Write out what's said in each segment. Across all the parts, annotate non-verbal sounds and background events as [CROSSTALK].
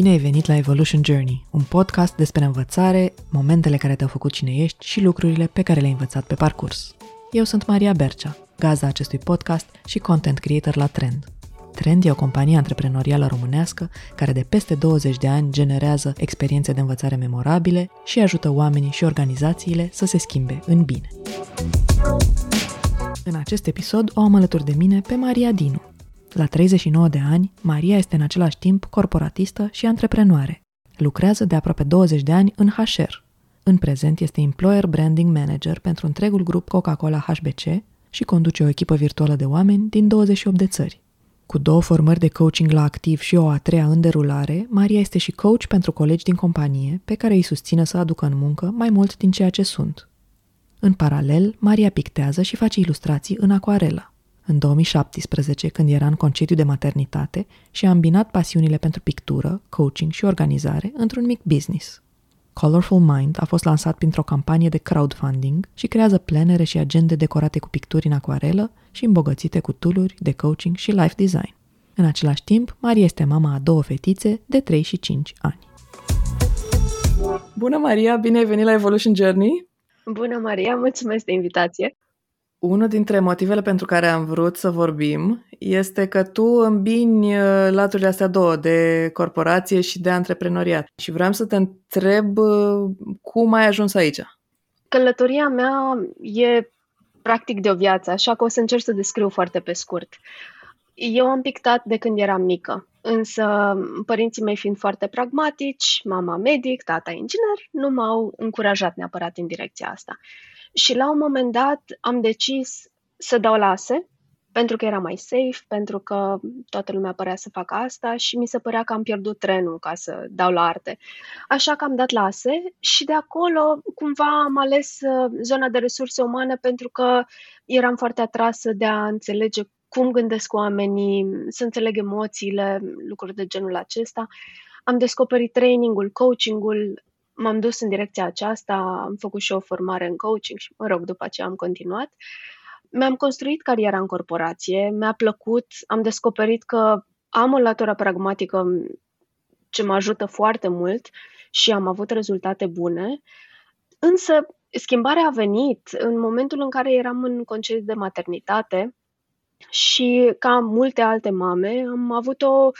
Bine ai venit la Evolution Journey, un podcast despre învățare, momentele care te-au făcut cine ești și lucrurile pe care le-ai învățat pe parcurs. Eu sunt Maria Bercea, gazda acestui podcast și content creator la Trend. Trend e o companie antreprenorială românească care de peste 20 de ani generează experiențe de învățare memorabile și ajută oamenii și organizațiile să se schimbe în bine. În acest episod o am alături de mine pe Maria Dinu, la 39 de ani, Maria este în același timp corporatistă și antreprenoare. Lucrează de aproape 20 de ani în HR. În prezent este Employer Branding Manager pentru întregul grup Coca-Cola HBC și conduce o echipă virtuală de oameni din 28 de țări. Cu două formări de coaching la activ și o a treia în derulare, Maria este și coach pentru colegi din companie, pe care îi susține să aducă în muncă mai mult din ceea ce sunt. În paralel, Maria pictează și face ilustrații în acuarelă în 2017, când era în concediu de maternitate și a îmbinat pasiunile pentru pictură, coaching și organizare într-un mic business. Colorful Mind a fost lansat printr-o campanie de crowdfunding și creează plenere și agende decorate cu picturi în acuarelă și îmbogățite cu tooluri de coaching și life design. În același timp, Maria este mama a două fetițe de 3 și 5 ani. Bună, Maria! Bine ai venit la Evolution Journey! Bună, Maria! Mulțumesc de invitație! Unul dintre motivele pentru care am vrut să vorbim este că tu îmbini uh, laturile astea două, de corporație și de antreprenoriat. Și vreau să te întreb uh, cum ai ajuns aici. Călătoria mea e practic de o viață, așa că o să încerc să descriu foarte pe scurt. Eu am pictat de când eram mică, însă părinții mei fiind foarte pragmatici, mama medic, tata inginer, nu m-au încurajat neapărat în direcția asta. Și la un moment dat am decis să dau lase, pentru că era mai safe, pentru că toată lumea părea să facă asta și mi se părea că am pierdut trenul ca să dau la arte. Așa că am dat lase și de acolo cumva am ales uh, zona de resurse umane pentru că eram foarte atrasă de a înțelege cum gândesc oamenii, să înțeleg emoțiile, lucruri de genul acesta. Am descoperit trainingul, coachingul, m-am dus în direcția aceasta, am făcut și o formare în coaching și, mă rog, după aceea am continuat. Mi-am construit cariera în corporație, mi-a plăcut, am descoperit că am o latură pragmatică ce mă ajută foarte mult și am avut rezultate bune, însă schimbarea a venit în momentul în care eram în concediu de maternitate și, ca multe alte mame, am avut o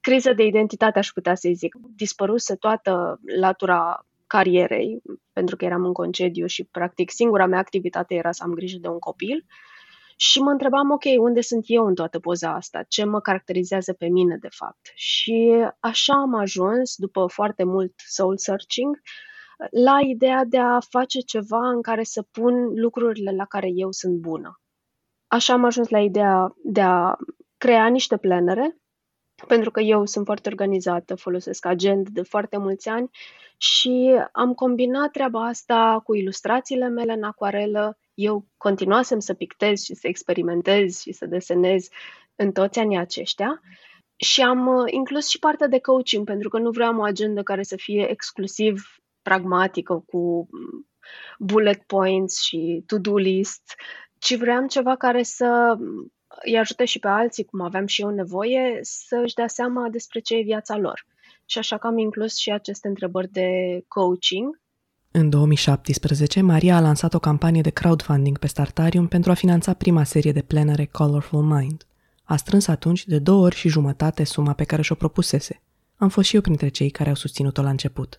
criză de identitate, aș putea să zic. Dispăruse toată latura carierei, pentru că eram în concediu și, practic, singura mea activitate era să am grijă de un copil. Și mă întrebam, ok, unde sunt eu în toată poza asta? Ce mă caracterizează pe mine, de fapt? Și așa am ajuns, după foarte mult soul searching, la ideea de a face ceva în care să pun lucrurile la care eu sunt bună. Așa am ajuns la ideea de a crea niște plenere pentru că eu sunt foarte organizată, folosesc agent de foarte mulți ani și am combinat treaba asta cu ilustrațiile mele în acuarelă. Eu continuasem să pictez și să experimentez și să desenez în toți anii aceștia și am uh, inclus și partea de coaching, pentru că nu vreau o agendă care să fie exclusiv pragmatică cu bullet points și to-do list, ci vreau ceva care să îi ajută și pe alții, cum aveam și eu nevoie, să își dea seama despre ce e viața lor. Și așa că am inclus și aceste întrebări de coaching. În 2017, Maria a lansat o campanie de crowdfunding pe Startarium pentru a finanța prima serie de plenare Colorful Mind. A strâns atunci de două ori și jumătate suma pe care și-o propusese. Am fost și eu printre cei care au susținut-o la început.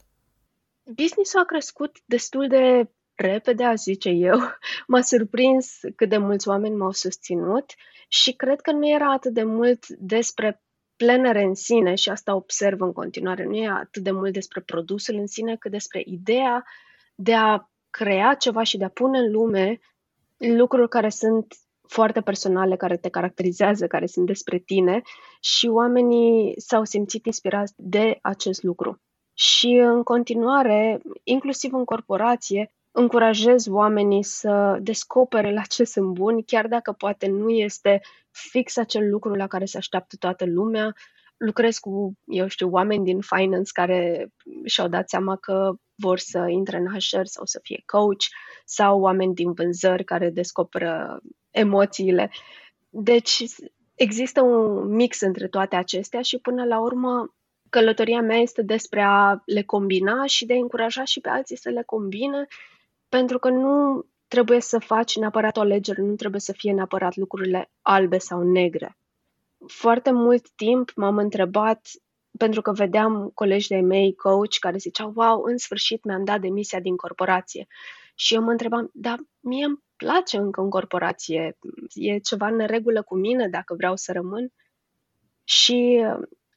Businessul a crescut destul de repede, aș zice eu. [LAUGHS] M-a surprins cât de mulți oameni m-au susținut și cred că nu era atât de mult despre plenere în sine și asta observ în continuare. Nu e atât de mult despre produsul în sine, cât despre ideea de a crea ceva și de a pune în lume lucruri care sunt foarte personale, care te caracterizează, care sunt despre tine și oamenii s-au simțit inspirați de acest lucru. Și în continuare, inclusiv în corporație, încurajez oamenii să descopere la ce sunt buni, chiar dacă poate nu este fix acel lucru la care se așteaptă toată lumea. Lucrez cu, eu știu, oameni din finance care și-au dat seama că vor să intre în HR sau să fie coach, sau oameni din vânzări care descoperă emoțiile. Deci există un mix între toate acestea și până la urmă Călătoria mea este despre a le combina și de a încuraja și pe alții să le combine, pentru că nu trebuie să faci neapărat o alegere, nu trebuie să fie neapărat lucrurile albe sau negre. Foarte mult timp m-am întrebat, pentru că vedeam colegi de mei, coach, care ziceau, wow, în sfârșit mi-am dat demisia din corporație. Și eu mă întrebam, dar mie îmi place încă în corporație, e ceva în regulă cu mine dacă vreau să rămân? Și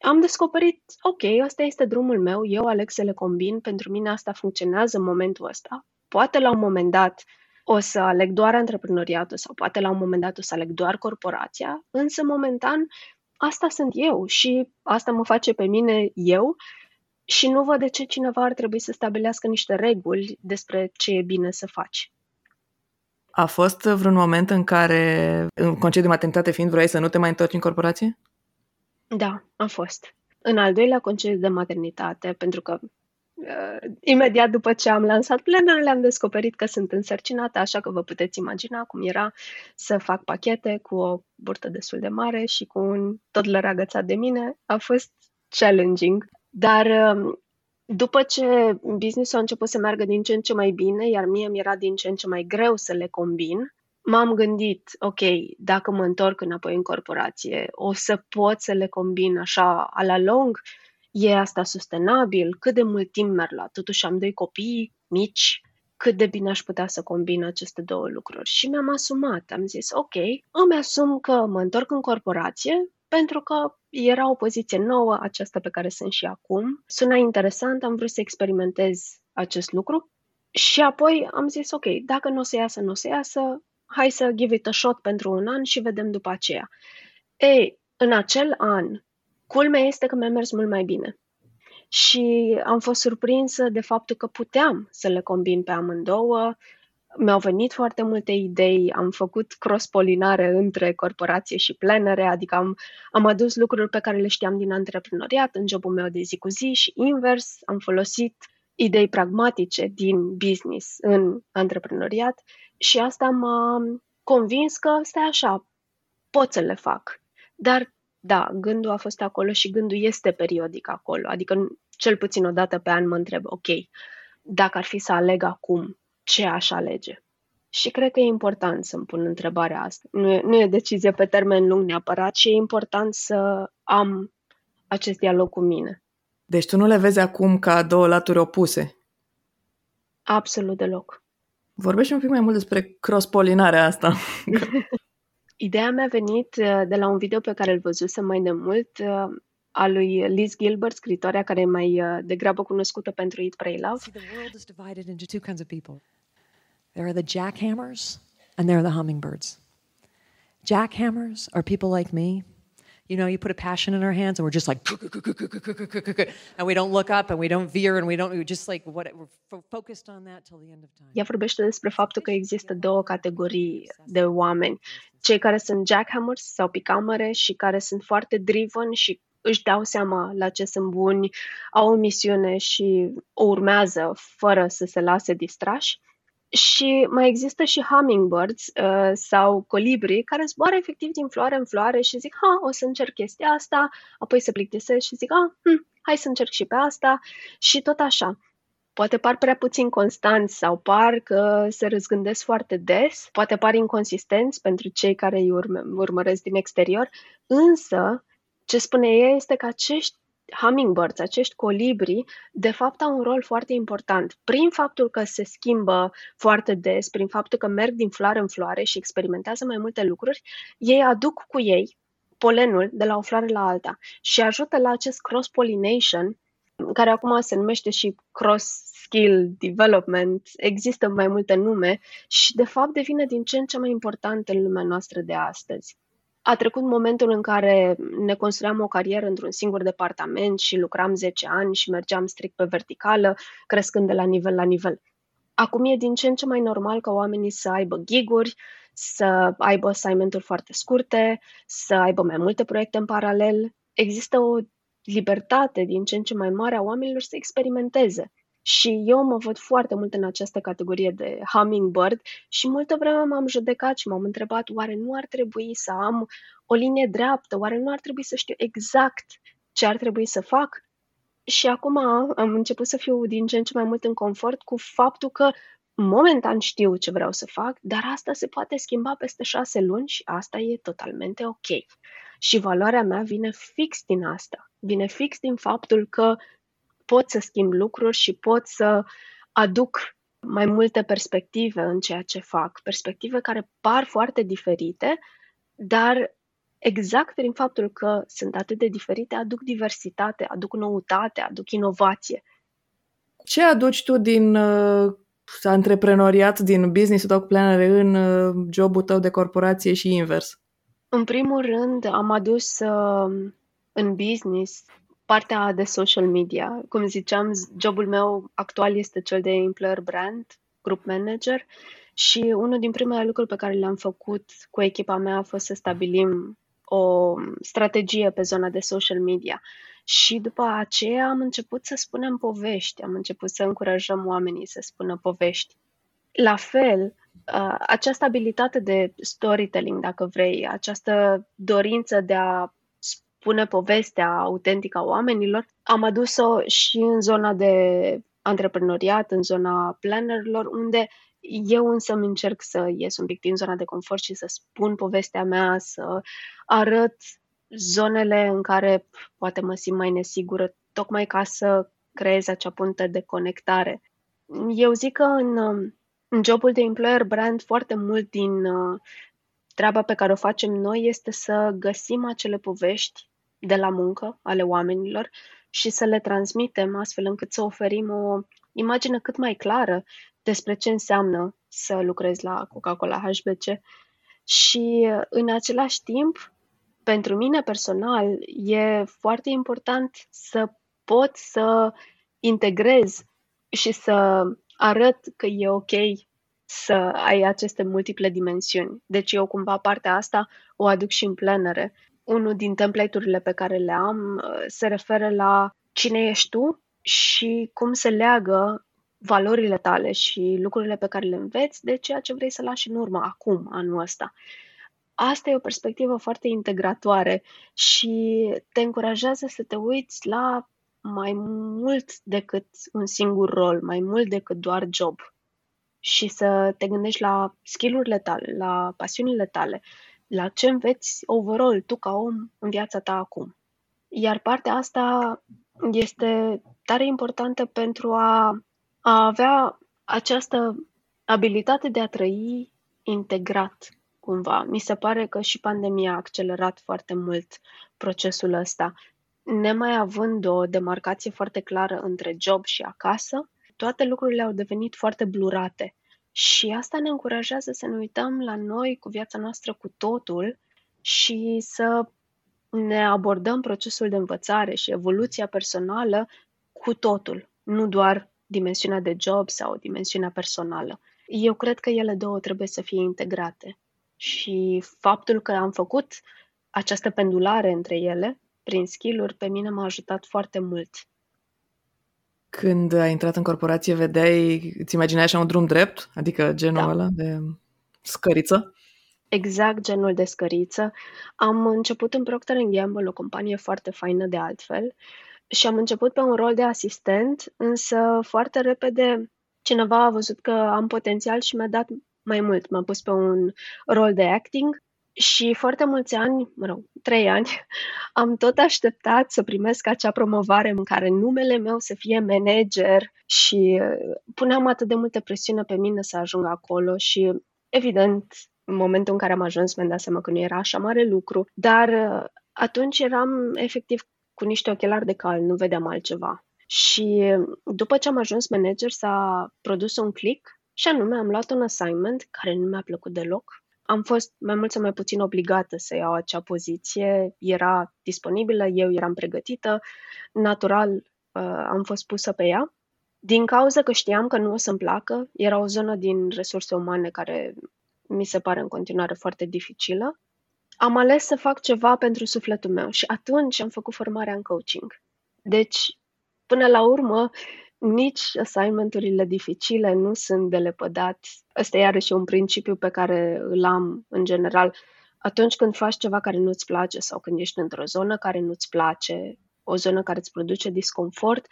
am descoperit, ok, ăsta este drumul meu, eu aleg să le combin, pentru mine asta funcționează în momentul ăsta. Poate la un moment dat o să aleg doar antreprenoriatul sau poate la un moment dat o să aleg doar corporația, însă momentan asta sunt eu și asta mă face pe mine eu și nu văd de ce cineva ar trebui să stabilească niște reguli despre ce e bine să faci. A fost vreun moment în care, în concediu de maternitate fiind, vrei să nu te mai întorci în corporație? Da, a fost. În al doilea concediu de maternitate, pentru că uh, imediat după ce am lansat planurile, am descoperit că sunt însărcinată, așa că vă puteți imagina cum era să fac pachete cu o burtă destul de mare și cu un toddler agățat de mine. A fost challenging, dar uh, după ce business-ul a început să meargă din ce în ce mai bine, iar mie mi era din ce în ce mai greu să le combin, m-am gândit, ok, dacă mă întorc înapoi în corporație, o să pot să le combin așa a la lung? E asta sustenabil? Cât de mult timp merg la? Totuși am doi copii mici, cât de bine aș putea să combin aceste două lucruri. Și mi-am asumat, am zis, ok, îmi asum că mă întorc în corporație pentru că era o poziție nouă, aceasta pe care sunt și acum. Suna interesant, am vrut să experimentez acest lucru și apoi am zis, ok, dacă nu o să iasă, nu o să iasă, hai să give it a shot pentru un an și vedem după aceea. Ei, în acel an, culmea este că mi-a mers mult mai bine. Și am fost surprinsă de faptul că puteam să le combin pe amândouă. Mi-au venit foarte multe idei, am făcut cross-polinare între corporație și plenere, adică am, am adus lucruri pe care le știam din antreprenoriat în jobul meu de zi cu zi și invers, am folosit idei pragmatice din business în antreprenoriat și asta m-a convins că, stai așa, pot să le fac. Dar, da, gândul a fost acolo și gândul este periodic acolo. Adică, cel puțin o dată pe an mă întreb, ok, dacă ar fi să aleg acum, ce aș alege? Și cred că e important să-mi pun întrebarea asta. Nu e, nu e decizie pe termen lung neapărat, ci e important să am acest dialog cu mine. Deci tu nu le vezi acum ca două laturi opuse? Absolut deloc. Vorbește un pic mai mult despre cross-polinarea asta. [LAUGHS] Ideea mea a venit uh, de la un video pe care îl văzusem mai de mult, uh, a lui Liz Gilbert, scritoarea care e mai uh, degrabă cunoscută pentru Eat, Pray, Love. the world is divided into two kinds of people. There are the jackhammers and there are the hummingbirds. Jackhammers are people like me you know, you put a passion in our hands and we're just like, and we don't look up and we don't veer and we don't, we just like, what, we're focused on that till the end of time. Ea vorbește despre faptul că există două categorii de oameni. Cei care sunt jackhammers sau picamere și care sunt foarte driven și își dau seama la ce sunt buni, au o misiune și o urmează fără să se lase distrași. Și mai există și hummingbirds uh, sau colibri care zboară efectiv din floare în floare și zic, ha, o să încerc chestia asta, apoi se plictisesc și zic, ah, hm, hai să încerc și pe asta și tot așa. Poate par prea puțin constanți sau par că se răzgândesc foarte des, poate par inconsistenți pentru cei care îi urme, urmăresc din exterior, însă ce spune ea este că acești hummingbirds, acești colibri, de fapt au un rol foarte important. Prin faptul că se schimbă foarte des, prin faptul că merg din floare în floare și experimentează mai multe lucruri, ei aduc cu ei polenul de la o floare la alta și ajută la acest cross-pollination, care acum se numește și cross-skill development, există mai multe nume și de fapt devine din ce în ce mai important în lumea noastră de astăzi. A trecut momentul în care ne construiam o carieră într-un singur departament și lucram 10 ani și mergeam strict pe verticală, crescând de la nivel la nivel. Acum e din ce în ce mai normal ca oamenii să aibă giguri, să aibă assignment-uri foarte scurte, să aibă mai multe proiecte în paralel. Există o libertate din ce în ce mai mare a oamenilor să experimenteze. Și eu mă văd foarte mult în această categorie de hummingbird și multă vreme m-am judecat și m-am întrebat oare nu ar trebui să am o linie dreaptă, oare nu ar trebui să știu exact ce ar trebui să fac? Și acum am început să fiu din ce în ce mai mult în confort cu faptul că momentan știu ce vreau să fac, dar asta se poate schimba peste șase luni și asta e totalmente ok. Și valoarea mea vine fix din asta. Vine fix din faptul că pot să schimb lucruri și pot să aduc mai multe perspective în ceea ce fac. Perspective care par foarte diferite, dar exact prin faptul că sunt atât de diferite, aduc diversitate, aduc noutate, aduc inovație. Ce aduci tu din uh, antreprenoriat, din business-ul tău cu planere în uh, jobul tău de corporație și invers? În primul rând, am adus uh, în business partea de social media. Cum ziceam, jobul meu actual este cel de employer brand, group manager și unul din primele lucruri pe care le-am făcut cu echipa mea a fost să stabilim o strategie pe zona de social media. Și după aceea am început să spunem povești, am început să încurajăm oamenii să spună povești. La fel, această abilitate de storytelling, dacă vrei, această dorință de a spune povestea autentică a oamenilor, am adus-o și în zona de antreprenoriat, în zona plannerilor, unde eu însă îmi încerc să ies un pic din zona de confort și să spun povestea mea, să arăt zonele în care poate mă simt mai nesigură, tocmai ca să creez acea punte de conectare. Eu zic că în, în jobul de employer brand foarte mult din uh, treaba pe care o facem noi este să găsim acele povești de la muncă ale oamenilor și să le transmitem astfel încât să oferim o imagine cât mai clară despre ce înseamnă să lucrezi la Coca-Cola HBC. Și în același timp, pentru mine personal, e foarte important să pot să integrez și să arăt că e ok să ai aceste multiple dimensiuni. Deci eu cumva partea asta o aduc și în plenere. Unul din template-urile pe care le am uh, se referă la cine ești tu și cum se leagă valorile tale și lucrurile pe care le înveți de ceea ce vrei să lași în urmă acum, anul ăsta. Asta e o perspectivă foarte integratoare și te încurajează să te uiți la mai mult decât un singur rol, mai mult decât doar job și să te gândești la skillurile tale, la pasiunile tale, la ce înveți overall tu ca om în viața ta acum. Iar partea asta este tare importantă pentru a a avea această abilitate de a trăi integrat cumva. Mi se pare că și pandemia a accelerat foarte mult procesul ăsta. Nemai având o demarcație foarte clară între job și acasă, toate lucrurile au devenit foarte blurate. Și asta ne încurajează să ne uităm la noi cu viața noastră cu totul și să ne abordăm procesul de învățare și evoluția personală cu totul, nu doar dimensiunea de job sau dimensiunea personală. Eu cred că ele două trebuie să fie integrate și faptul că am făcut această pendulare între ele prin skill-uri pe mine m-a ajutat foarte mult. Când ai intrat în corporație, vedeai, îți imaginai așa un drum drept? Adică genul da. ăla de scăriță? Exact genul de scăriță. Am început în Procter Gamble, o companie foarte faină de altfel, și am început pe un rol de asistent, însă foarte repede cineva a văzut că am potențial și mi-a dat mai mult. M-a pus pe un rol de acting și foarte mulți ani, mă rog, trei ani, [LAUGHS] am tot așteptat să primesc acea promovare în care numele meu să fie manager și uh, puneam atât de multă presiune pe mine să ajung acolo și, evident, în momentul în care am ajuns, mi-am dat seama că nu era așa mare lucru, dar uh, atunci eram efectiv cu niște ochelari de cal, nu vedeam altceva. Și după ce am ajuns manager, s-a produs un click și anume am luat un assignment care nu mi-a plăcut deloc. Am fost mai mult sau mai puțin obligată să iau acea poziție, era disponibilă, eu eram pregătită, natural uh, am fost pusă pe ea. Din cauza că știam că nu o să-mi placă, era o zonă din resurse umane care mi se pare în continuare foarte dificilă am ales să fac ceva pentru sufletul meu și atunci am făcut formarea în coaching. Deci, până la urmă, nici assignmenturile dificile nu sunt de lepădat. Ăsta e iarăși un principiu pe care îl am în general. Atunci când faci ceva care nu-ți place sau când ești într-o zonă care nu-ți place, o zonă care îți produce disconfort,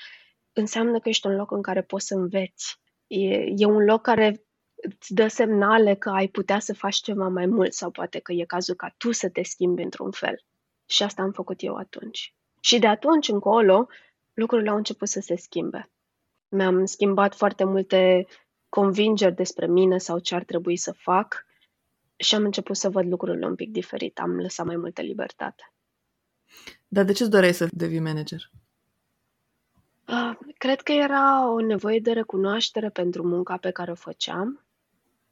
înseamnă că ești un loc în care poți să înveți. E, e un loc care îți dă semnale că ai putea să faci ceva mai mult sau poate că e cazul ca tu să te schimbi într-un fel. Și asta am făcut eu atunci. Și de atunci încolo, lucrurile au început să se schimbe. Mi-am schimbat foarte multe convingeri despre mine sau ce ar trebui să fac și am început să văd lucrurile un pic diferit. Am lăsat mai multă libertate. Dar de ce îți doreai să devii manager? Uh, cred că era o nevoie de recunoaștere pentru munca pe care o făceam.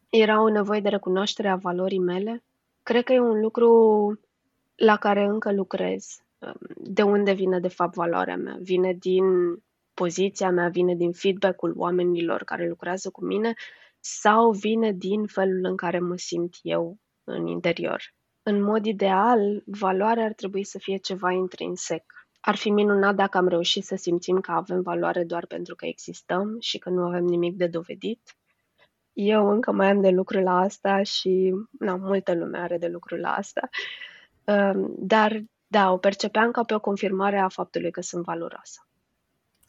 Era o nevoie de recunoaștere a valorii mele. Cred că e un lucru la care încă lucrez. Um, de unde vine, de fapt, valoarea mea? Vine din poziția mea, vine din feedback-ul oamenilor care lucrează cu mine sau vine din felul în care mă simt eu în interior. În mod ideal, valoarea ar trebui să fie ceva intrinsec. Ar fi minunat dacă am reușit să simțim că avem valoare doar pentru că existăm și că nu avem nimic de dovedit. Eu încă mai am de lucru la asta și na, multă lume are de lucru la asta. Um, dar, da, o percepeam ca pe o confirmare a faptului că sunt valoroasă.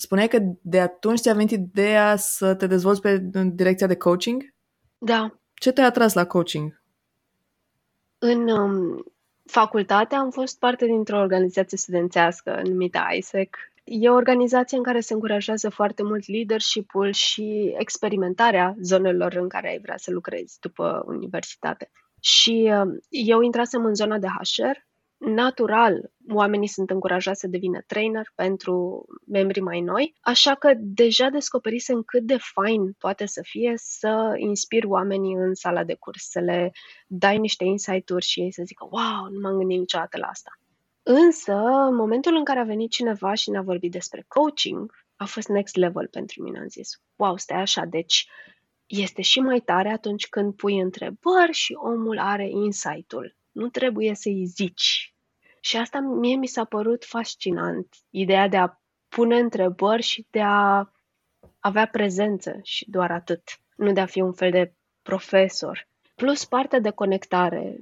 Spuneai că de atunci ți-a venit ideea să te dezvolți pe direcția de coaching? Da. Ce te-a atras la coaching? În um, facultate am fost parte dintr-o organizație studențească numită ISEC. E o organizație în care se încurajează foarte mult leadership-ul și experimentarea zonelor în care ai vrea să lucrezi după universitate. Și uh, eu intrasem în zona de HR, natural, oamenii sunt încurajați să devină trainer pentru membrii mai noi, așa că deja descoperisem cât de fain poate să fie să inspir oamenii în sala de curs, să le dai niște insight-uri și ei să zică, wow, nu m-am gândit niciodată la asta. Însă, în momentul în care a venit cineva și ne-a vorbit despre coaching, a fost next level pentru mine. Am zis, wow, stai așa, deci este și mai tare atunci când pui întrebări și omul are insight-ul. Nu trebuie să-i zici. Și asta mie mi s-a părut fascinant. Ideea de a pune întrebări și de a avea prezență și doar atât. Nu de a fi un fel de profesor. Plus partea de conectare.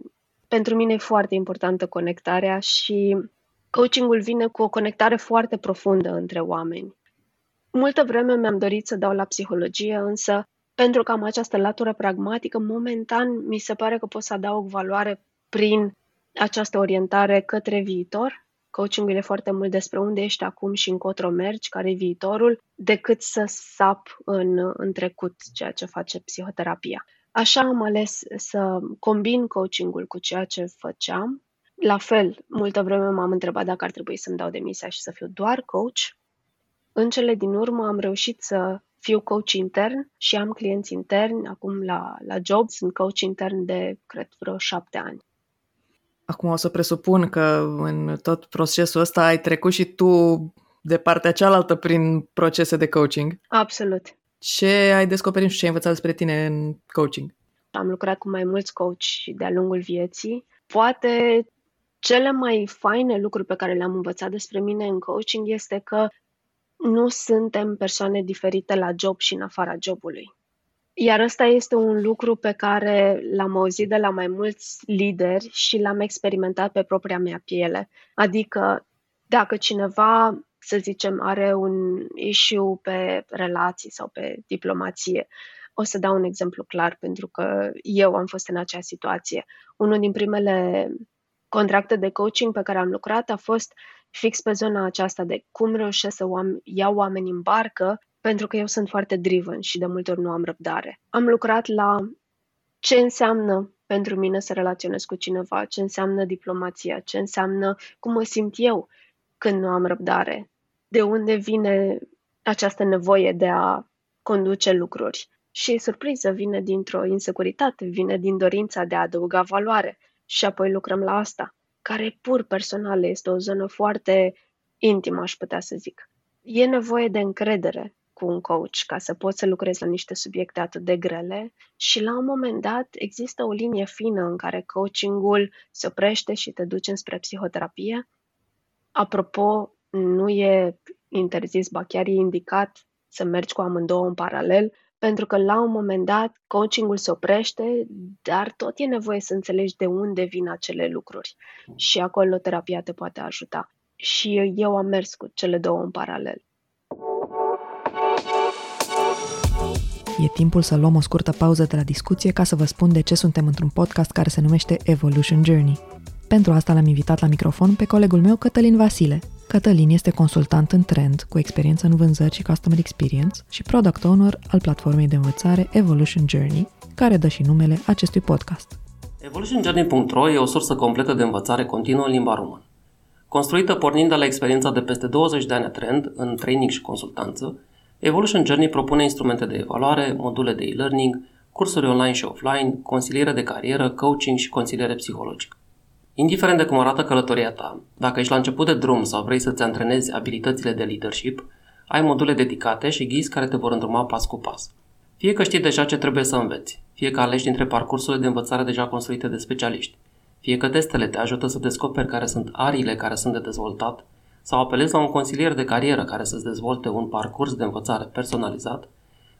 Pentru mine e foarte importantă conectarea și coachingul vine cu o conectare foarte profundă între oameni. Multă vreme mi-am dorit să dau la psihologie, însă pentru că am această latură pragmatică, momentan mi se pare că pot să adaug valoare prin această orientare către viitor. Coachingul e foarte mult despre unde ești acum și încotro mergi, care e viitorul, decât să sap în, în trecut, ceea ce face psihoterapia. Așa am ales să combin coachingul cu ceea ce făceam. La fel, multă vreme m-am întrebat dacă ar trebui să-mi dau demisia și să fiu doar coach. În cele din urmă am reușit să fiu coach intern și am clienți interni. Acum la, la job sunt coach intern de, cred, vreo șapte ani. Acum o să presupun că în tot procesul ăsta ai trecut și tu de partea cealaltă prin procese de coaching. Absolut. Ce ai descoperit și ce ai învățat despre tine în coaching? Am lucrat cu mai mulți coach de-a lungul vieții. Poate cele mai faine lucruri pe care le-am învățat despre mine în coaching este că nu suntem persoane diferite la job și în afara jobului. Iar ăsta este un lucru pe care l-am auzit de la mai mulți lideri și l-am experimentat pe propria mea piele. Adică, dacă cineva, să zicem, are un issue pe relații sau pe diplomație, o să dau un exemplu clar, pentru că eu am fost în acea situație. Unul din primele contracte de coaching pe care am lucrat a fost fix pe zona aceasta de cum reușesc să iau oameni în barcă pentru că eu sunt foarte driven și de multe ori nu am răbdare. Am lucrat la ce înseamnă pentru mine să relaționez cu cineva, ce înseamnă diplomația, ce înseamnă cum mă simt eu când nu am răbdare, de unde vine această nevoie de a conduce lucruri. Și surpriză vine dintr-o insecuritate, vine din dorința de a adăuga valoare și apoi lucrăm la asta, care pur personal este o zonă foarte intimă, aș putea să zic. E nevoie de încredere cu un coach ca să poți să lucrezi la niște subiecte atât de grele și la un moment dat există o linie fină în care coachingul se oprește și te duce înspre psihoterapie. Apropo, nu e interzis, ba chiar e indicat să mergi cu amândouă în paralel, pentru că la un moment dat coachingul se oprește, dar tot e nevoie să înțelegi de unde vin acele lucruri și acolo terapia te poate ajuta. și eu am mers cu cele două în paralel. E timpul să luăm o scurtă pauză de la discuție ca să vă spun de ce suntem într-un podcast care se numește Evolution Journey. Pentru asta l-am invitat la microfon pe colegul meu Cătălin Vasile. Cătălin este consultant în trend, cu experiență în vânzări și customer experience și product owner al platformei de învățare Evolution Journey, care dă și numele acestui podcast. EvolutionJourney.ro e o sursă completă de învățare continuă în limba română. Construită pornind de la experiența de peste 20 de ani trend în training și consultanță, Evolution Journey propune instrumente de evaluare, module de e-learning, cursuri online și offline, consiliere de carieră, coaching și consiliere psihologică. Indiferent de cum arată călătoria ta, dacă ești la început de drum sau vrei să-ți antrenezi abilitățile de leadership, ai module dedicate și ghizi care te vor îndruma pas cu pas. Fie că știi deja ce trebuie să înveți, fie că alegi dintre parcursurile de învățare deja construite de specialiști, fie că testele te ajută să descoperi care sunt ariile care sunt de dezvoltat, sau apelezi la un consilier de carieră care să-ți dezvolte un parcurs de învățare personalizat,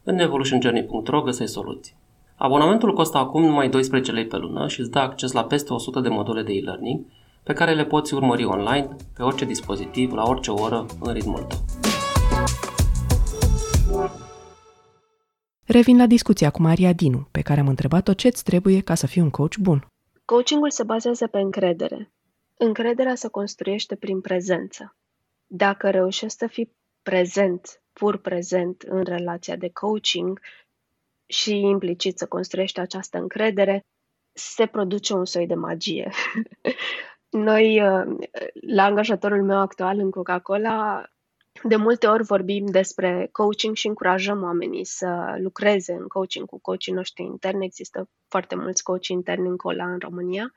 în evolutionjourney.ro găsești soluții. Abonamentul costă acum numai 12 lei pe lună și îți dă acces la peste 100 de module de e-learning pe care le poți urmări online, pe orice dispozitiv, la orice oră, în ritmul tău. Revin la discuția cu Maria Dinu, pe care am întrebat-o ce-ți trebuie ca să fii un coach bun. Coachingul se bazează pe încredere. Încrederea se construiește prin prezență. Dacă reușești să fii prezent, pur prezent în relația de coaching și implicit să construiești această încredere, se produce un soi de magie. [LAUGHS] Noi, uh, la angajatorul meu actual în Coca-Cola, de multe ori vorbim despre coaching și încurajăm oamenii să lucreze în coaching cu coachii noștri interni. Există foarte mulți coach interni în Cola în România.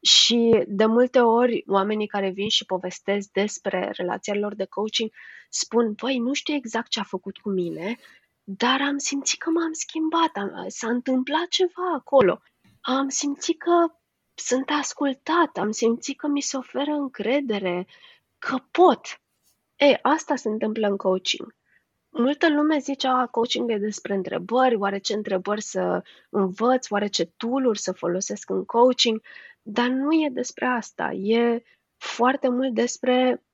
Și de multe ori oamenii care vin și povestesc despre relația lor de coaching spun, păi, nu știu exact ce a făcut cu mine, dar am simțit că m-am schimbat, am, s-a întâmplat ceva acolo. Am simțit că sunt ascultat, am simțit că mi se oferă încredere, că pot. E, asta se întâmplă în coaching. Multă lume zice, a, coaching e despre întrebări, oare ce întrebări să învăț, oare ce tool să folosesc în coaching, dar nu e despre asta. E foarte mult despre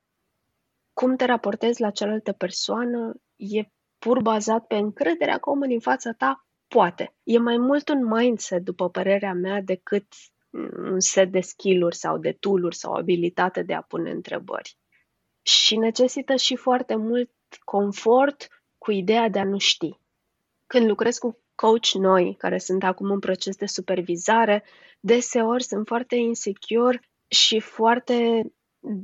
cum te raportezi la cealaltă persoană, e pur bazat pe încrederea că omul din fața ta poate. E mai mult un mindset, după părerea mea, decât un set de skill-uri sau de tool-uri sau abilitate de a pune întrebări și necesită și foarte mult confort cu ideea de a nu ști. Când lucrez cu coach noi, care sunt acum în proces de supervizare, deseori sunt foarte insecure și foarte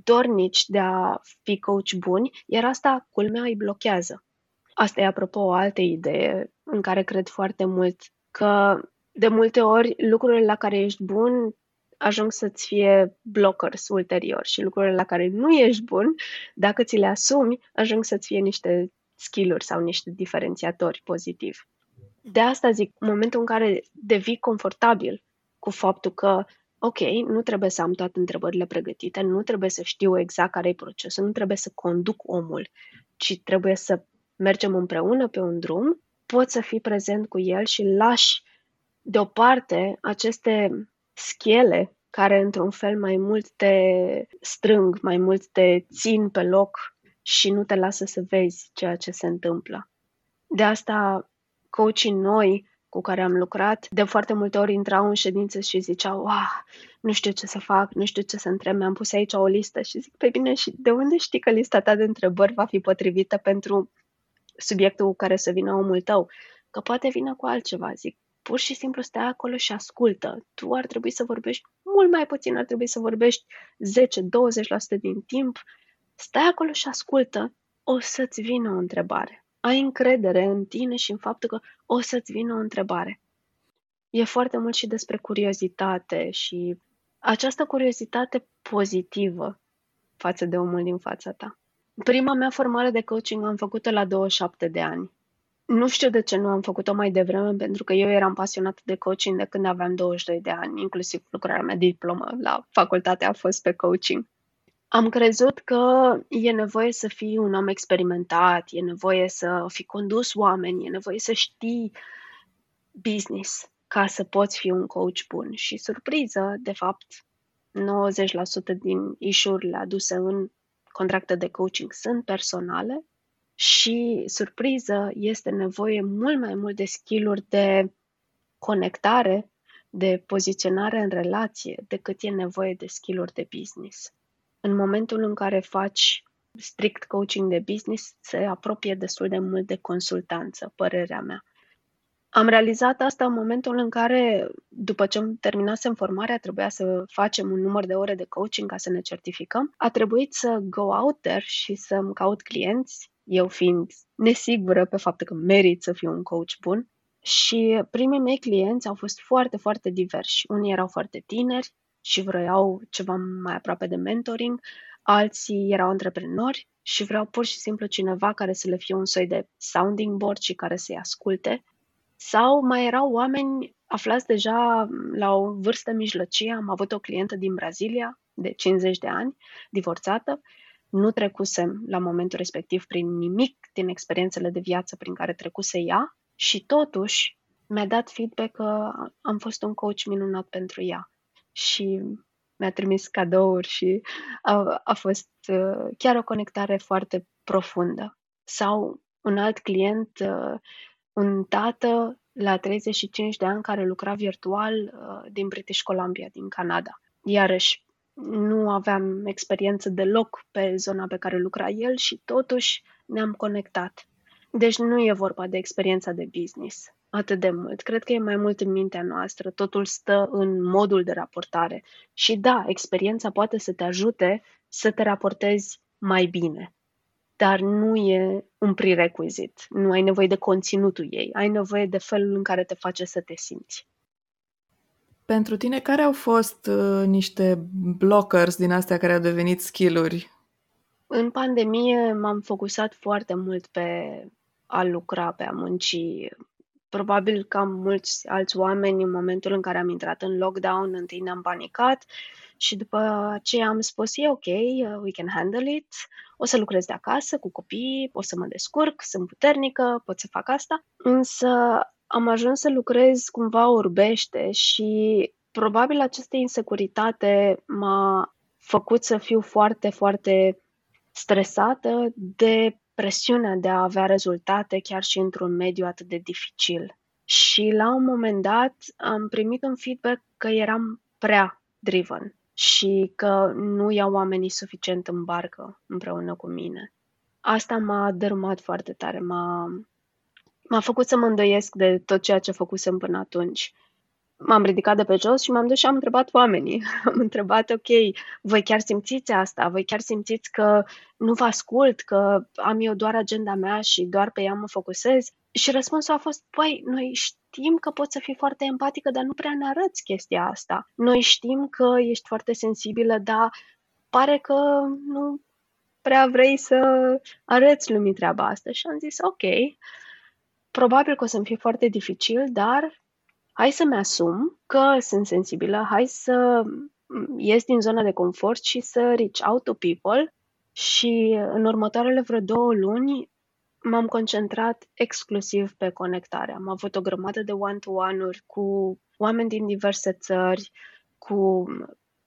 dornici de a fi coach buni, iar asta, culmea, îi blochează. Asta e, apropo, o altă idee în care cred foarte mult, că de multe ori lucrurile la care ești bun ajung să-ți fie blockers ulterior și lucrurile la care nu ești bun, dacă ți le asumi, ajung să-ți fie niște skill-uri sau niște diferențiatori pozitivi. De asta zic, în momentul în care devii confortabil cu faptul că, ok, nu trebuie să am toate întrebările pregătite, nu trebuie să știu exact care e procesul, nu trebuie să conduc omul, ci trebuie să mergem împreună pe un drum, poți să fii prezent cu el și lași deoparte aceste schele care într-un fel mai mult te strâng, mai mult te țin pe loc și nu te lasă să vezi ceea ce se întâmplă. De asta coachii noi cu care am lucrat, de foarte multe ori intrau în ședință și ziceau, ah, nu știu ce să fac, nu știu ce să întreb, mi-am pus aici o listă și zic, pe bine, și de unde știi că lista ta de întrebări va fi potrivită pentru subiectul cu care să vină omul tău? Că poate vină cu altceva, zic, pur și simplu stai acolo și ascultă. Tu ar trebui să vorbești mult mai puțin, ar trebui să vorbești 10-20% din timp. Stai acolo și ascultă, o să-ți vină o întrebare. Ai încredere în tine și în faptul că o să-ți vină o întrebare. E foarte mult și despre curiozitate și această curiozitate pozitivă față de omul din fața ta. Prima mea formare de coaching am făcut-o la 27 de ani. Nu știu de ce nu am făcut-o mai devreme, pentru că eu eram pasionată de coaching de când aveam 22 de ani, inclusiv lucrarea mea diplomă la facultate a fost pe coaching. Am crezut că e nevoie să fii un om experimentat, e nevoie să fi condus oameni, e nevoie să știi business ca să poți fi un coach bun. Și surpriză, de fapt, 90% din ișurile aduse în contracte de coaching sunt personale și, surpriză, este nevoie mult mai mult de skill de conectare, de poziționare în relație, decât e nevoie de skill de business. În momentul în care faci strict coaching de business, se apropie destul de mult de consultanță, părerea mea. Am realizat asta în momentul în care, după ce terminasem formarea, trebuia să facem un număr de ore de coaching ca să ne certificăm. A trebuit să go out there și să-mi caut clienți, eu fiind nesigură pe faptul că merit să fiu un coach bun. Și primii mei clienți au fost foarte, foarte diversi. Unii erau foarte tineri și vroiau ceva mai aproape de mentoring, alții erau antreprenori și vreau pur și simplu cineva care să le fie un soi de sounding board și care să-i asculte sau mai erau oameni aflați deja la o vârstă mijlocie. Am avut o clientă din Brazilia de 50 de ani, divorțată. Nu trecusem la momentul respectiv prin nimic din experiențele de viață prin care trecuse ea și totuși mi-a dat feedback că am fost un coach minunat pentru ea și mi-a trimis cadouri și a, a fost uh, chiar o conectare foarte profundă. Sau un alt client uh, un tată la 35 de ani care lucra virtual uh, din British Columbia, din Canada. Iarăși, nu aveam experiență deloc pe zona pe care lucra el și totuși ne-am conectat. Deci nu e vorba de experiența de business atât de mult. Cred că e mai mult în mintea noastră. Totul stă în modul de raportare. Și da, experiența poate să te ajute să te raportezi mai bine dar nu e un prerequisite. Nu ai nevoie de conținutul ei, ai nevoie de felul în care te face să te simți. Pentru tine, care au fost uh, niște blockers din astea care au devenit skill-uri? În pandemie m-am focusat foarte mult pe a lucra, pe a munci. Probabil ca mulți alți oameni, în momentul în care am intrat în lockdown, întâi ne-am panicat și după aceea am spus, e ok, uh, we can handle it, o să lucrez de acasă cu copii, o să mă descurc, sunt puternică, pot să fac asta. Însă am ajuns să lucrez cumva orbește și probabil această insecuritate m-a făcut să fiu foarte, foarte stresată de presiunea de a avea rezultate chiar și într-un mediu atât de dificil. Și la un moment dat am primit un feedback că eram prea driven și că nu iau oamenii suficient în barcă împreună cu mine. Asta m-a dărâmat foarte tare, m-a, m-a făcut să mă îndoiesc de tot ceea ce făcusem până atunci. M-am ridicat de pe jos și m-am dus și am întrebat oamenii. [LAUGHS] Am întrebat, ok, voi chiar simțiți asta? Voi chiar simțiți că nu vă ascult, că am eu doar agenda mea și doar pe ea mă focusez? Și răspunsul a fost, păi, noi știm că poți să fii foarte empatică, dar nu prea ne arăți chestia asta. Noi știm că ești foarte sensibilă, dar pare că nu prea vrei să arăți lumii treaba asta. Și am zis, ok, probabil că o să-mi fie foarte dificil, dar hai să-mi asum că sunt sensibilă, hai să ies din zona de confort și să reach out to people și în următoarele vreo două luni m-am concentrat exclusiv pe conectare. Am avut o grămadă de one-to-one-uri cu oameni din diverse țări, cu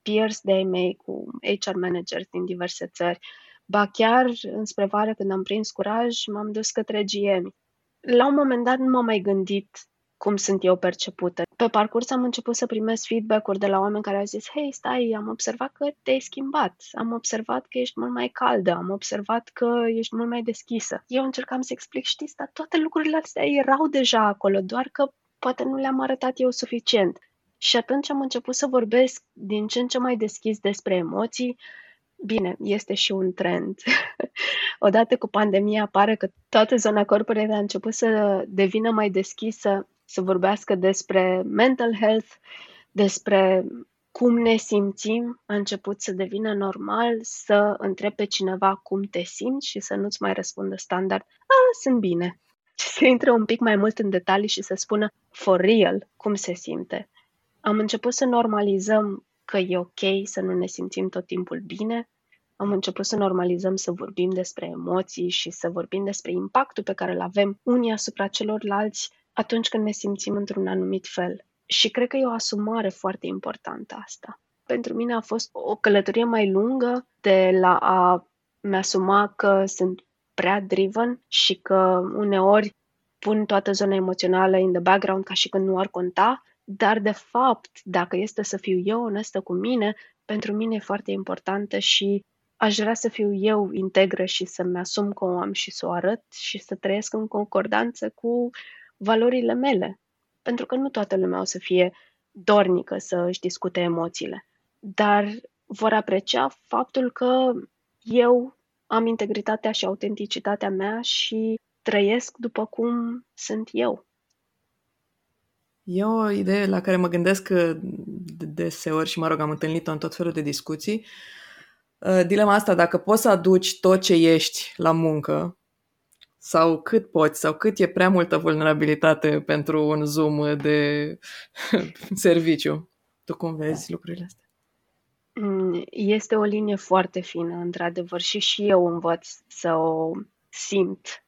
peers de mei, cu HR managers din diverse țări. Ba chiar înspre vară, când am prins curaj, m-am dus către GM. La un moment dat nu m-am mai gândit cum sunt eu percepută. Pe parcurs am început să primesc feedback-uri de la oameni care au zis, hei, stai, am observat că te-ai schimbat, am observat că ești mult mai caldă, am observat că ești mult mai deschisă. Eu încercam să explic, știți, dar toate lucrurile astea erau deja acolo, doar că poate nu le-am arătat eu suficient. Și atunci am început să vorbesc din ce în ce mai deschis despre emoții, Bine, este și un trend. [LAUGHS] Odată cu pandemia apare că toată zona corporată a început să devină mai deschisă să vorbească despre mental health, despre cum ne simțim, a început să devină normal să întrebi pe cineva cum te simți și să nu-ți mai răspundă standard, a, sunt bine. Și să intre un pic mai mult în detalii și să spună for real cum se simte. Am început să normalizăm că e ok să nu ne simțim tot timpul bine, am început să normalizăm să vorbim despre emoții și să vorbim despre impactul pe care îl avem unii asupra celorlalți atunci când ne simțim într-un anumit fel. Și cred că e o asumare foarte importantă asta. Pentru mine a fost o călătorie mai lungă de la a mi-asuma că sunt prea driven și că uneori pun toată zona emoțională in the background ca și când nu ar conta, dar de fapt, dacă este să fiu eu onestă cu mine, pentru mine e foarte importantă și aș vrea să fiu eu integră și să-mi asum că o am și să o arăt și să trăiesc în concordanță cu valorile mele. Pentru că nu toată lumea o să fie dornică să își discute emoțiile, dar vor aprecia faptul că eu am integritatea și autenticitatea mea și trăiesc după cum sunt eu. E o idee la care mă gândesc uh, deseori și, mă rog, am întâlnit-o în tot felul de discuții. Uh, dilema asta, dacă poți să aduci tot ce ești la muncă, sau cât poți, sau cât e prea multă vulnerabilitate pentru un Zoom de [LAUGHS] serviciu. Tu cum vezi lucrurile astea? Mm, este o linie foarte fină, într-adevăr, și și eu învăț să o simt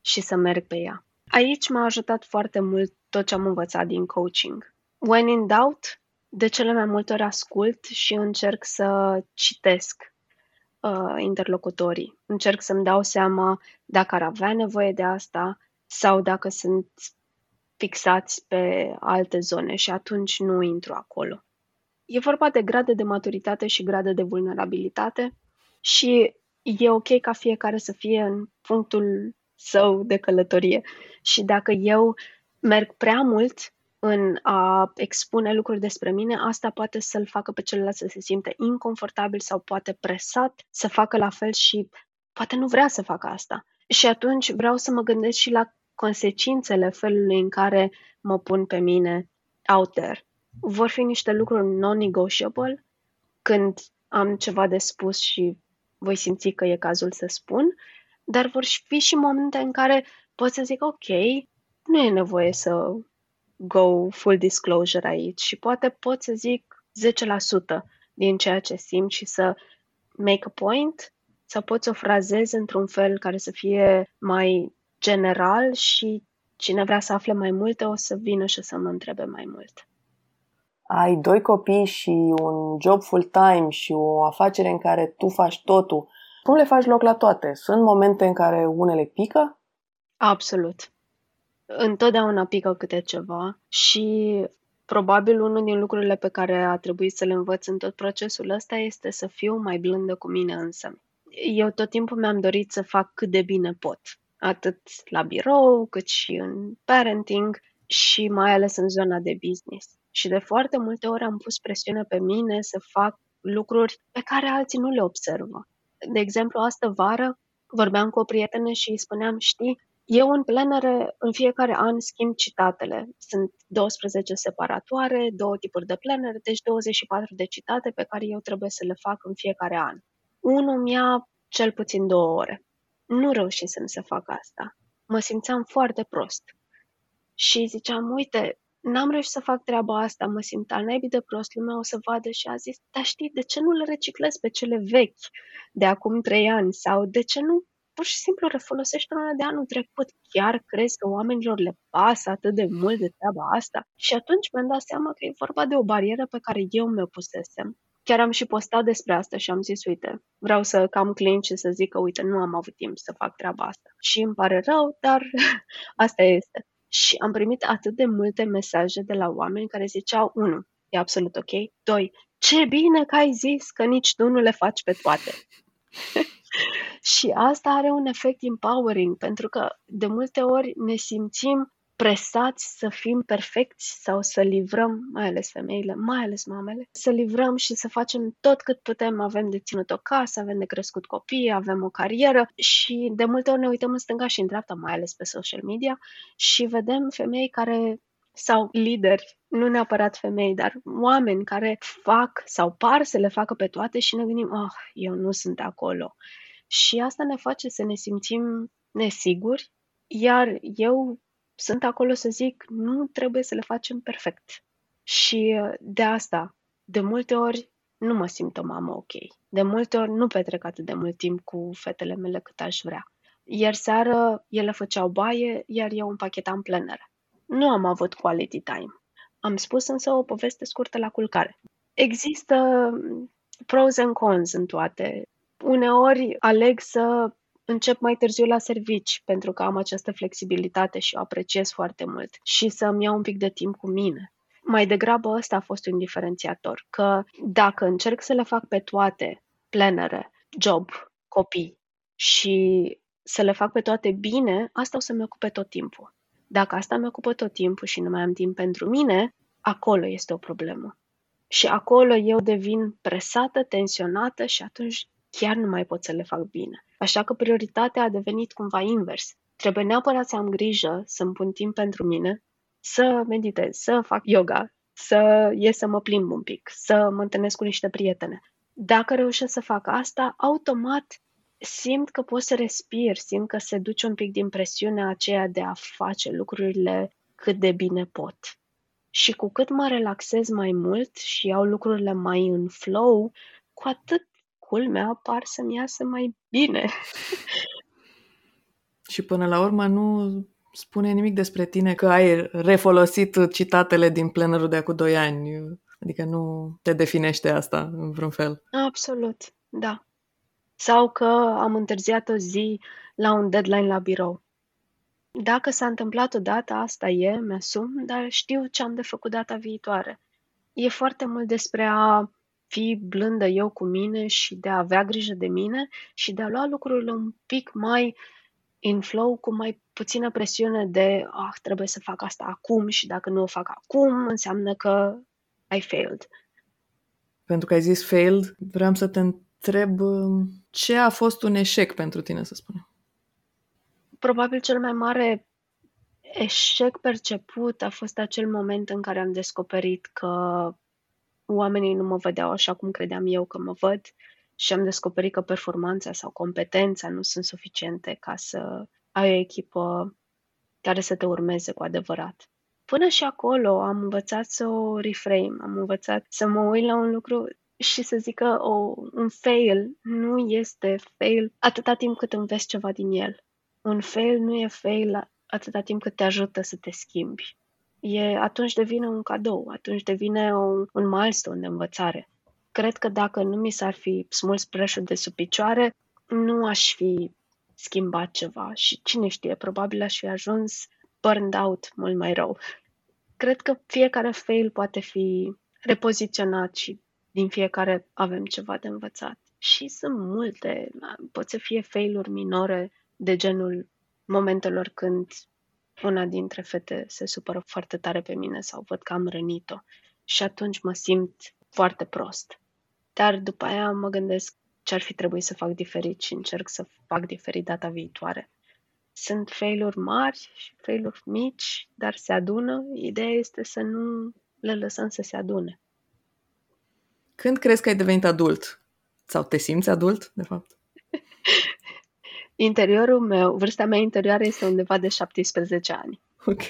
și să merg pe ea. Aici m-a ajutat foarte mult tot ce am învățat din coaching. When in doubt, de cele mai multe ori ascult și încerc să citesc uh, interlocutorii. Încerc să-mi dau seama dacă ar avea nevoie de asta sau dacă sunt fixați pe alte zone și atunci nu intru acolo. E vorba de grade de maturitate și grade de vulnerabilitate și e ok ca fiecare să fie în punctul său de călătorie. Și dacă eu merg prea mult în a expune lucruri despre mine, asta poate să-l facă pe celălalt să se simte inconfortabil sau poate presat să facă la fel și poate nu vrea să facă asta. Și atunci vreau să mă gândesc și la consecințele felului în care mă pun pe mine out there. Vor fi niște lucruri non-negotiable când am ceva de spus și voi simți că e cazul să spun, dar vor fi și momente în care pot să zic, ok, nu e nevoie să go full disclosure aici și poate pot să zic 10% din ceea ce simt și să make a point, să pot să o frazez într-un fel care să fie mai general și cine vrea să afle mai multe o să vină și să mă întrebe mai mult. Ai doi copii și un job full-time și o afacere în care tu faci totul. Cum le faci loc la toate? Sunt momente în care unele pică? Absolut întotdeauna pică câte ceva și probabil unul din lucrurile pe care a trebuit să le învăț în tot procesul ăsta este să fiu mai blândă cu mine însă. Eu tot timpul mi-am dorit să fac cât de bine pot, atât la birou, cât și în parenting și mai ales în zona de business. Și de foarte multe ori am pus presiune pe mine să fac lucruri pe care alții nu le observă. De exemplu, astă vară vorbeam cu o prietenă și îi spuneam, știi, eu în plenare, în fiecare an, schimb citatele. Sunt 12 separatoare, două tipuri de plenare, deci 24 de citate pe care eu trebuie să le fac în fiecare an. Unul mi-a cel puțin două ore. Nu reușisem să fac asta. Mă simțeam foarte prost. Și ziceam, uite, n-am reușit să fac treaba asta, mă simt al naibii de prost, lumea o să vadă și a zis, dar știi, de ce nu le reciclez pe cele vechi de acum trei ani? Sau de ce nu pur și simplu refolosește una de anul trecut. Chiar crezi că oamenilor le pasă atât de mult de treaba asta? Și atunci mi-am dat seama că e vorba de o barieră pe care eu mi-o pusesem. Chiar am și postat despre asta și am zis, uite, vreau să cam clean și să zic că, uite, nu am avut timp să fac treaba asta. Și îmi pare rău, dar [LAUGHS] asta este. Și am primit atât de multe mesaje de la oameni care ziceau, unu, e absolut ok, doi, ce bine că ai zis că nici tu nu le faci pe toate. [LAUGHS] Și asta are un efect empowering, pentru că de multe ori ne simțim presați să fim perfecți sau să livrăm, mai ales femeile, mai ales mamele, să livrăm și să facem tot cât putem. Avem de ținut o casă, avem de crescut copii, avem o carieră și de multe ori ne uităm în stânga și în dreapta, mai ales pe social media și vedem femei care sau lideri, nu neapărat femei, dar oameni care fac sau par să le facă pe toate și ne gândim, ah, oh, eu nu sunt acolo. Și asta ne face să ne simțim nesiguri, iar eu sunt acolo să zic, nu trebuie să le facem perfect. Și uh, de asta, de multe ori, nu mă simt o mamă ok. De multe ori nu petrec atât de mult timp cu fetele mele cât aș vrea. Iar seară ele făceau baie, iar eu împachetam plenere. Nu am avut quality time. Am spus însă o poveste scurtă la culcare. Există pros and cons în toate Uneori aleg să încep mai târziu la servici pentru că am această flexibilitate și o apreciez foarte mult și să-mi iau un pic de timp cu mine. Mai degrabă ăsta a fost un diferențiator, că dacă încerc să le fac pe toate, plenere, job, copii și să le fac pe toate bine, asta o să-mi ocupe tot timpul. Dacă asta mi ocupă tot timpul și nu mai am timp pentru mine, acolo este o problemă. Și acolo eu devin presată, tensionată și atunci chiar nu mai pot să le fac bine. Așa că prioritatea a devenit cumva invers. Trebuie neapărat să am grijă să-mi pun timp pentru mine, să meditez, să fac yoga, să ies să mă plimb un pic, să mă întâlnesc cu niște prietene. Dacă reușesc să fac asta, automat simt că pot să respir, simt că se duce un pic din presiunea aceea de a face lucrurile cât de bine pot. Și cu cât mă relaxez mai mult și iau lucrurile mai în flow, cu atât culmea par să-mi iasă mai bine. [LAUGHS] și până la urmă nu spune nimic despre tine că ai refolosit citatele din plenerul de acum doi ani. Adică nu te definește asta în vreun fel. Absolut, da. Sau că am întârziat o zi la un deadline la birou. Dacă s-a întâmplat odată, asta e, mi-asum, dar știu ce am de făcut data viitoare. E foarte mult despre a fi blândă eu cu mine și de a avea grijă de mine și de a lua lucrurile un pic mai in flow, cu mai puțină presiune de ah, trebuie să fac asta acum și dacă nu o fac acum, înseamnă că I failed. Pentru că ai zis failed, vreau să te întreb um, ce a fost un eșec pentru tine, să spunem. Probabil cel mai mare eșec perceput a fost acel moment în care am descoperit că oamenii nu mă vedeau așa cum credeam eu că mă văd și am descoperit că performanța sau competența nu sunt suficiente ca să ai o echipă care să te urmeze cu adevărat. Până și acolo am învățat să o reframe, am învățat să mă uit la un lucru și să zic că o, un fail nu este fail atâta timp cât înveți ceva din el. Un fail nu e fail atâta timp cât te ajută să te schimbi. E, atunci devine un cadou, atunci devine un, un milestone de învățare. Cred că dacă nu mi s-ar fi smuls preșul de sub picioare, nu aș fi schimbat ceva și cine știe, probabil aș fi ajuns burned out mult mai rău. Cred că fiecare fail poate fi repoziționat și din fiecare avem ceva de învățat. Și sunt multe, pot să fie failuri minore de genul momentelor când una dintre fete se supără foarte tare pe mine sau văd că am rănit-o și atunci mă simt foarte prost. Dar după aia mă gândesc ce ar fi trebuit să fac diferit și încerc să fac diferit data viitoare. Sunt failuri mari și failuri mici, dar se adună. Ideea este să nu le lăsăm să se adune. Când crezi că ai devenit adult? Sau te simți adult, de fapt? [LAUGHS] Interiorul meu, vârsta mea interioară este undeva de 17 ani. Ok.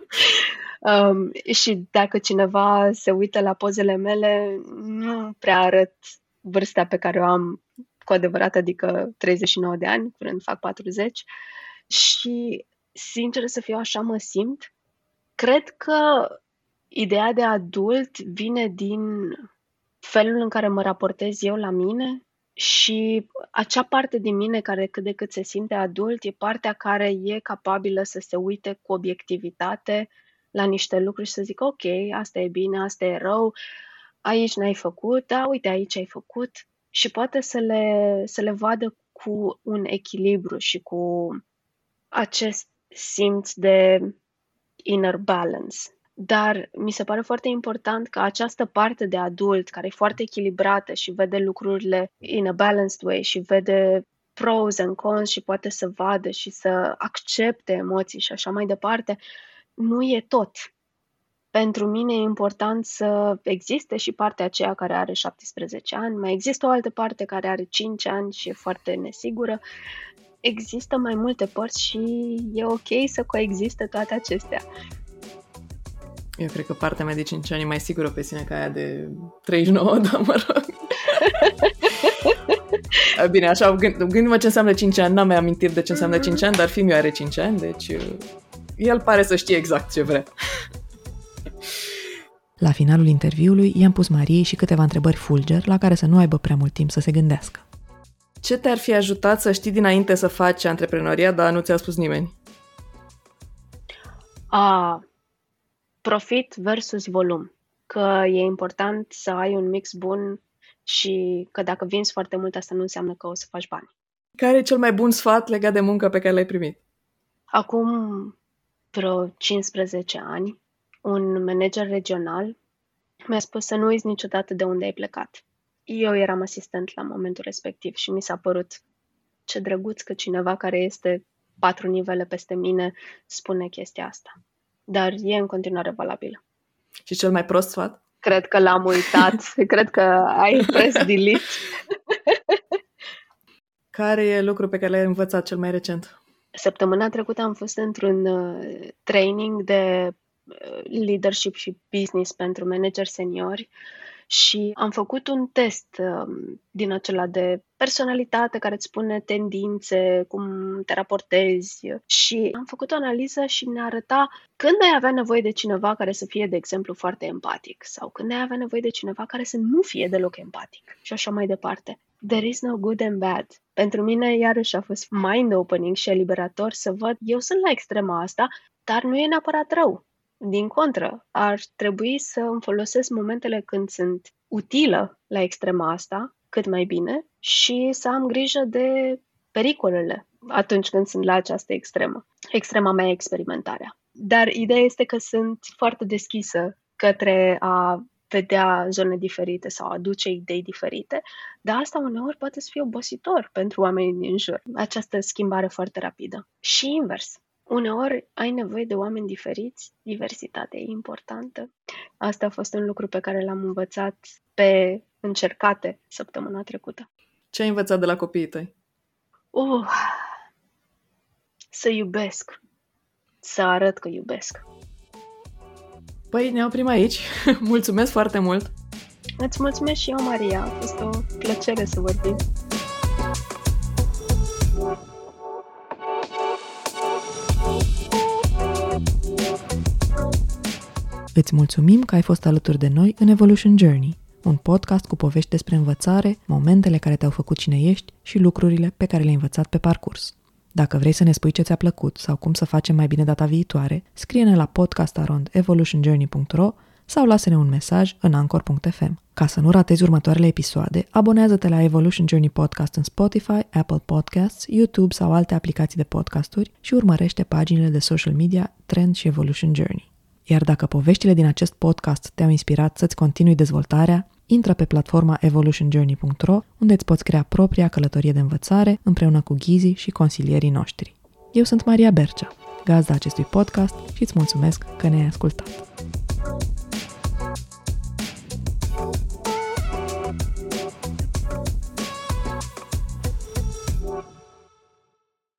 [LAUGHS] um, și dacă cineva se uită la pozele mele, nu prea arăt vârsta pe care o am cu adevărat, adică 39 de ani, curând fac 40. Și, sincer să fiu, așa mă simt. Cred că ideea de adult vine din felul în care mă raportez eu la mine și acea parte din mine care cât de cât se simte adult e partea care e capabilă să se uite cu obiectivitate la niște lucruri și să zic ok, asta e bine, asta e rău, aici n-ai făcut, da, uite, aici ai făcut și poate să le, să le vadă cu un echilibru și cu acest simț de inner balance. Dar mi se pare foarte important că această parte de adult, care e foarte echilibrată și vede lucrurile in a balanced way și vede pros and cons și poate să vadă și să accepte emoții și așa mai departe, nu e tot. Pentru mine e important să existe și partea aceea care are 17 ani, mai există o altă parte care are 5 ani și e foarte nesigură. Există mai multe părți și e ok să coexiste toate acestea. Eu cred că partea mea de 5 ani e mai sigură pe sine ca aia de 39, [LAUGHS] dar mă rog. Bine, așa, gând, gândim ce înseamnă 5 ani, n-am mai amintiri de ce înseamnă 5 ani, dar fiul are 5 ani, deci uh, el pare să știe exact ce vrea. La finalul interviului i-am pus Mariei și câteva întrebări fulger la care să nu aibă prea mult timp să se gândească. Ce te-ar fi ajutat să știi dinainte să faci antreprenoria, dar nu ți-a spus nimeni? A, profit versus volum. Că e important să ai un mix bun și că dacă vinzi foarte mult, asta nu înseamnă că o să faci bani. Care e cel mai bun sfat legat de muncă pe care l-ai primit? Acum vreo 15 ani, un manager regional mi-a spus să nu uiți niciodată de unde ai plecat. Eu eram asistent la momentul respectiv și mi s-a părut ce drăguț că cineva care este patru nivele peste mine spune chestia asta. Dar e în continuare valabilă. Și cel mai prost sfat? Cred că l-am uitat. [LAUGHS] Cred că ai press delete. [LAUGHS] Care e lucru pe care l-ai învățat cel mai recent? Săptămâna trecută am fost într-un uh, training de uh, leadership și business pentru manageri seniori și am făcut un test um, din acela de personalitate care îți spune tendințe, cum te raportezi și am făcut o analiză și ne arăta când ai avea nevoie de cineva care să fie, de exemplu, foarte empatic sau când ai avea nevoie de cineva care să nu fie deloc empatic și așa mai departe. There is no good and bad. Pentru mine, iarăși, a fost mind-opening și eliberator să văd, eu sunt la extrema asta, dar nu e neapărat rău. Din contră, ar trebui să îmi folosesc momentele când sunt utilă la extrema asta, cât mai bine, și să am grijă de pericolele atunci când sunt la această extremă. Extrema mea experimentarea. Dar ideea este că sunt foarte deschisă către a vedea zone diferite sau aduce idei diferite, dar asta uneori poate să fie obositor pentru oamenii din jur, această schimbare foarte rapidă. Și invers, Uneori ai nevoie de oameni diferiți, diversitatea e importantă. Asta a fost un lucru pe care l-am învățat pe încercate săptămâna trecută. Ce ai învățat de la copiii tăi? Uh, să iubesc. Să arăt că iubesc. Păi ne oprim aici. [LAUGHS] mulțumesc foarte mult! Îți mulțumesc și eu, Maria. A fost o plăcere să vorbim. Îți mulțumim că ai fost alături de noi în Evolution Journey, un podcast cu povești despre învățare, momentele care te-au făcut cine ești și lucrurile pe care le-ai învățat pe parcurs. Dacă vrei să ne spui ce ți-a plăcut sau cum să facem mai bine data viitoare, scrie-ne la podcastarondevolutionjourney.ro sau lasă-ne un mesaj în anchor.fm. Ca să nu ratezi următoarele episoade, abonează-te la Evolution Journey Podcast în Spotify, Apple Podcasts, YouTube sau alte aplicații de podcasturi și urmărește paginile de social media Trend și Evolution Journey. Iar dacă poveștile din acest podcast te-au inspirat să-ți continui dezvoltarea, intră pe platforma evolutionjourney.ro unde îți poți crea propria călătorie de învățare împreună cu ghizii și consilierii noștri. Eu sunt Maria Bercea, gazda acestui podcast și îți mulțumesc că ne-ai ascultat.